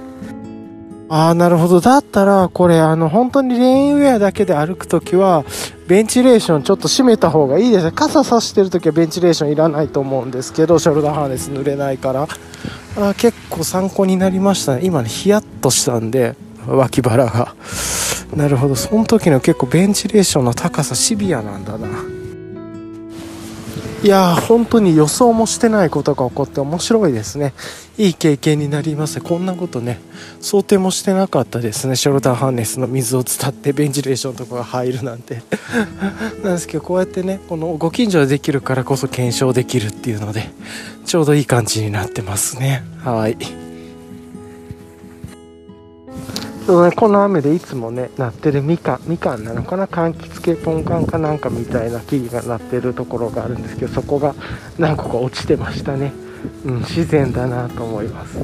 ああ、なるほど。だったら、これ、あの、本当にレインウェアだけで歩くときは、ベンチレーションちょっと閉めた方がいいですね。傘さしてるときはベンチレーションいらないと思うんですけど、ショルダーハーネス濡れないから。あ結構参考になりましたね。今ね、ヒヤッとしたんで、脇腹が。なるほど。その時の結構ベンチレーションの高さシビアなんだな。いやー、本当に予想もしてないことが起こって面白いですね。いい経験になりますこんなことね、想定もしてなかったですね。ショルダーハーネスの水を伝ってベンチレーションとかが入るなんて。なんですけど、こうやってね、このご近所でできるからこそ検証できるっていうので、ちょうどいい感じになってますね。はい。ね、この雨でいつもね、なってるみかん、みかんなのかな、柑橘系ポンカンかなんかみたいな木々がなってるところがあるんですけど、そこが何個か落ちてましたね。うん、自然だなと思います。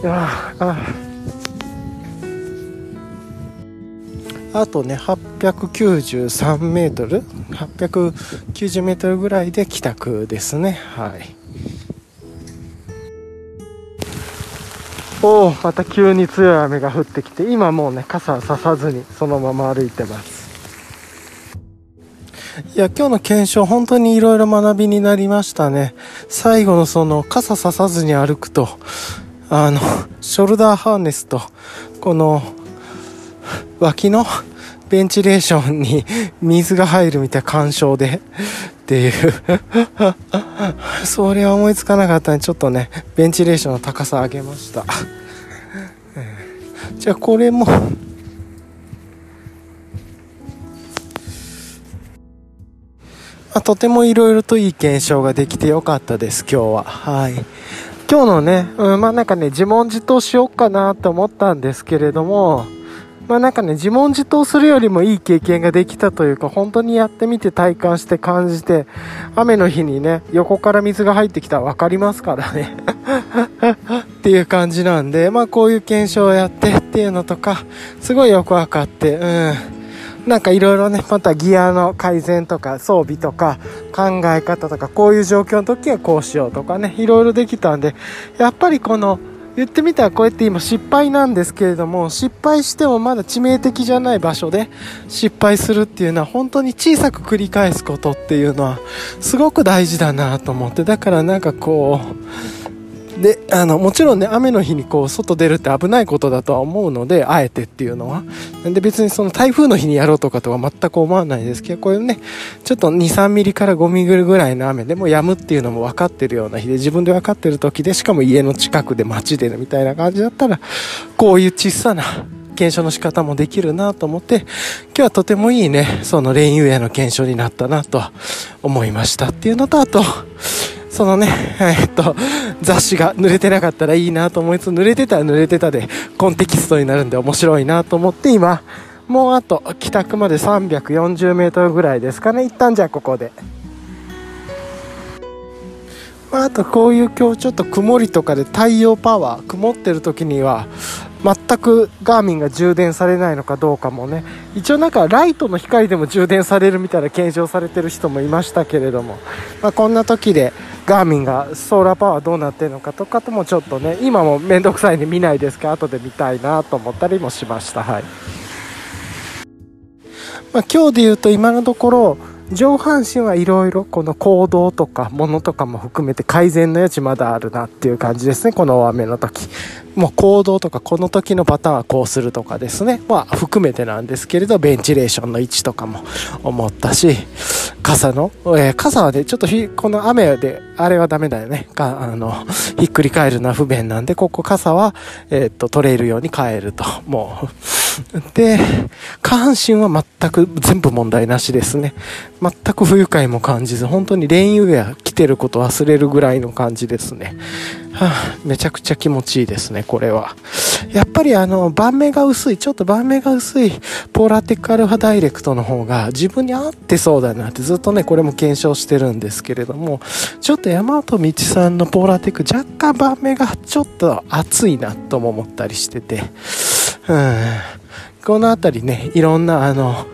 いやああとね893メートル890メートルぐらいで帰宅ですね。はい。おおまた急に強い雨が降ってきて今もうね傘ささずにそのまま歩いてます。いや今日の検証本当にいろいろ学びになりましたね。最後のその傘ささずに歩くとあのショルダーハーネスとこの脇のベンチレーションに水が入るみたいな干渉でっていう。それは思いつかなかったんでちょっとねベンチレーションの高さ上げました。じゃあこれも。まあ、とてもいろいろといい検証ができてよかったです今日は。はい。今日のね、うん、まあなんかね自問自答しようかなと思ったんですけれどもまあなんかね、自問自答するよりもいい経験ができたというか、本当にやってみて体感して感じて、雨の日にね、横から水が入ってきたら分かりますからね。っていう感じなんで、まあこういう検証をやってっていうのとか、すごいよく分かって、うん。なんかいろいろね、またギアの改善とか装備とか考え方とかこういう状況の時はこうしようとかね、いろいろできたんで、やっぱりこの言ってみたらこうやって今失敗なんですけれども失敗してもまだ致命的じゃない場所で失敗するっていうのは本当に小さく繰り返すことっていうのはすごく大事だなと思ってだからなんかこうであのもちろんね雨の日にこう外出るって危ないことだとは思うのであえてっていうのは。で別にその台風の日にやろうとかとは全く思わないです。けどこういうねちょっと23ミリから5ミリぐらいの雨でも止むっていうのも分かってるような日で自分で分かってる時でしかも家の近くで街でみたいな感じだったらこういう小さな検証の仕方もできるなと思って今日はとてもいいねそのレインウェアの検証になったなと思いました。っていうのとあとそのね、えっと、雑誌が濡れてなかったらいいなと思いつつ、濡れてたら濡れてたで、コンテキストになるんで面白いなと思って、今、もうあと、帰宅まで340メートルぐらいですかね。一旦じゃあここで。まあ、あとこういう今日ちょっと曇りとかで太陽パワー曇ってる時には全くガーミンが充電されないのかどうかもね一応なんかライトの光でも充電されるみたいな検証されてる人もいましたけれども、まあ、こんな時でガーミンがソーラーパワーどうなってるのかとかともちょっとね今も面倒くさいんで見ないですけど後で見たいなと思ったりもしました。はい、まあ、今日で言うと今のところ上半身はいろいろこの行動とか物とかも含めて改善の余地まだあるなっていう感じですね。この大雨の時。もう行動とかこの時のパターンはこうするとかですね。まあ含めてなんですけれどベンチレーションの位置とかも思ったし傘の、えー、傘はねちょっとこの雨であれはダメだよね。かあのひっくり返るのは不便なんでここ傘は、えー、っと取れるように変えると。もうで、下半身は全く全部問題なしですね。全く不愉快も感じず、本当にレインウェア着てること忘れるぐらいの感じですね。はあ、めちゃくちゃ気持ちいいですね、これは。やっぱりあの、盤面が薄い、ちょっと盤面が薄い、ポーラテックアルファダイレクトの方が自分に合ってそうだなってずっとね、これも検証してるんですけれども、ちょっと山本道さんのポーラテック若干盤面がちょっと熱いなとも思ったりしてて、うん。この辺りね、いろんなあの、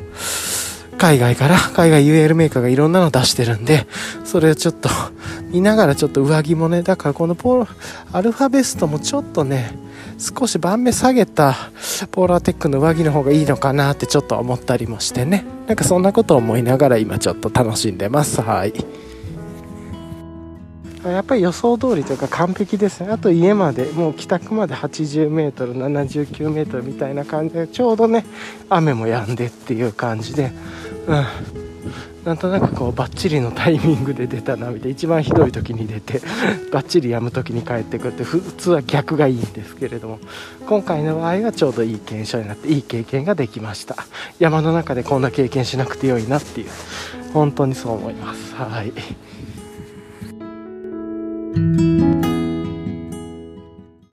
海外から、海外 UL メーカーがいろんなの出してるんで、それをちょっと見ながらちょっと上着もね、だからこのポーアルファベストもちょっとね、少し盤目下げたポーラーテックの上着の方がいいのかなってちょっと思ったりもしてね。なんかそんなことを思いながら今ちょっと楽しんでます。はい。やっぱり予想通りというか完璧ですね。あと家までもう帰宅まで 80m、79m みたいな感じでちょうどね雨も止んでっていう感じで、うん、なんとなくこうバッチリのタイミングで出たなみたいな一番ひどい時に出て バッチリ止む時に帰ってくるって普通は逆がいいんですけれども今回の場合はちょうどいい検証になっていい経験ができました。山の中でこんな経験しなくてよいなっていう本当にそう思います。はい。thank you